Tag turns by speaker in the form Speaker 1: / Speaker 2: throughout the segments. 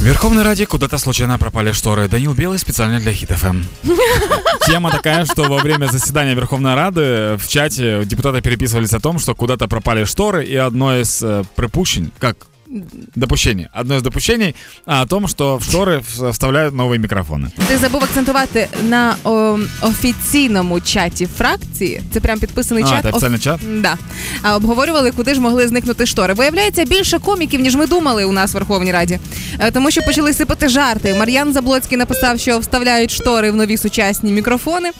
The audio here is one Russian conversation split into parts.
Speaker 1: Верховной Раде куда-то случайно пропали шторы. Данил Белый специально для Хит ФМ. Тема такая, что во время заседания Верховной Рады в чате депутаты переписывались о том, что куда-то пропали шторы, и одно из э, припущений, как допущение. Одно из допущений а, о том, що в штори вставляють нові мікрофони.
Speaker 2: Ти забув акцентувати на о, офіційному чаті фракції. Це прям підписаний
Speaker 1: а,
Speaker 2: чат.
Speaker 1: Це офіційний чат?
Speaker 2: Да. А обговорювали, куди ж могли зникнути штори. Виявляється, більше коміків, ніж ми думали у нас в Верховній Раді. Е, тому що почали сипати жарти. Мар'ян Заблоцький написав, що вставляють штори в нові сучасні мікрофони.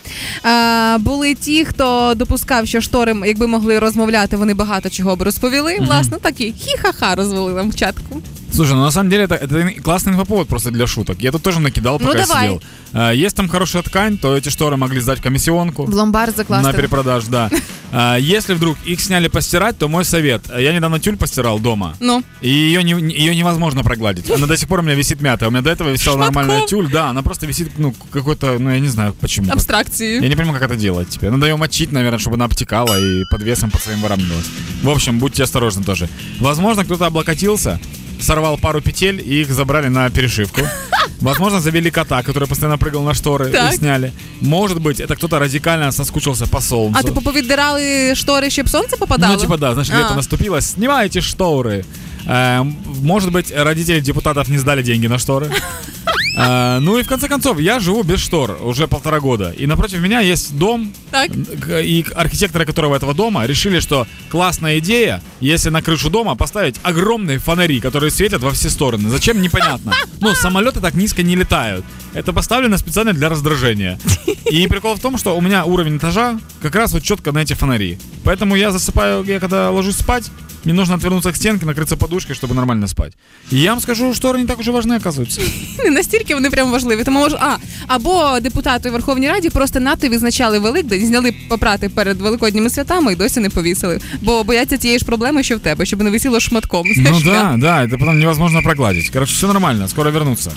Speaker 2: А, були ті, хто допускав, що штори, якби могли розмовляти, вони багато чого б розповіли. Власне, такі хі-ха-ха розвели нам в чатку.
Speaker 1: Слушай, ну на самом деле это, это классный инфоповод просто для шуток. Я тут тоже накидал, пока ну,
Speaker 2: я давай.
Speaker 1: сидел. А, есть там хорошая ткань, то эти шторы могли сдать комиссионку.
Speaker 2: В ломбард закласть.
Speaker 1: На перепродаж, да. А, если вдруг их сняли постирать, то мой совет. Я недавно тюль постирал дома.
Speaker 2: Ну.
Speaker 1: И ее, не, ее невозможно прогладить. Она до сих пор у меня висит мятая. У меня до этого висела
Speaker 2: Шматком.
Speaker 1: нормальная тюль. Да, она просто висит, ну, какой-то, ну, я не знаю почему.
Speaker 2: Абстракции.
Speaker 1: Я не понимаю, как это делать теперь. Надо ее мочить, наверное, чтобы она обтекала и под весом по своим выравнивалась. В общем, будьте осторожны тоже. Возможно, кто-то облокотился, сорвал пару петель и их забрали на перешивку. Возможно, завели кота, который постоянно прыгал на шторы
Speaker 2: так.
Speaker 1: и сняли. Может быть, это кто-то радикально соскучился по солнцу.
Speaker 2: А типу повіддирали штори, щоб сонце попадало?
Speaker 1: Ну, типа, да, значит, лето наступило, снимайте шторы. Э, может быть, родители депутатов не сдали деньги на шторы. А, ну и в конце концов, я живу без штор уже полтора года. И напротив меня есть дом.
Speaker 2: Так.
Speaker 1: И архитекторы которого этого дома решили, что классная идея, если на крышу дома поставить огромные фонари, которые светят во все стороны. Зачем, непонятно. Ну, самолеты так низко не летают. Это поставлено специально для раздражения. И прикол в том, что у меня уровень этажа как раз вот четко на эти фонари. Поэтому я засыпаю, я когда ложусь спать, мне нужно отвернуться к стенке, накрыться подушкой, чтобы нормально спать. И я вам скажу, шторы не так уже важны, оказывается.
Speaker 2: Не настільки вони прям важливі. Тому мож... а, або депутати у Верховній Раді просто НАТО відзначали Великдень, зняли попрати перед великодніми святами і досі не повісили. Бо бояться тієї ж проблеми, що в тебе, щоб не висіло шматком.
Speaker 1: Ну да, да, это потом невозможно прогладить. Короче, все нормально, скоро вернуться.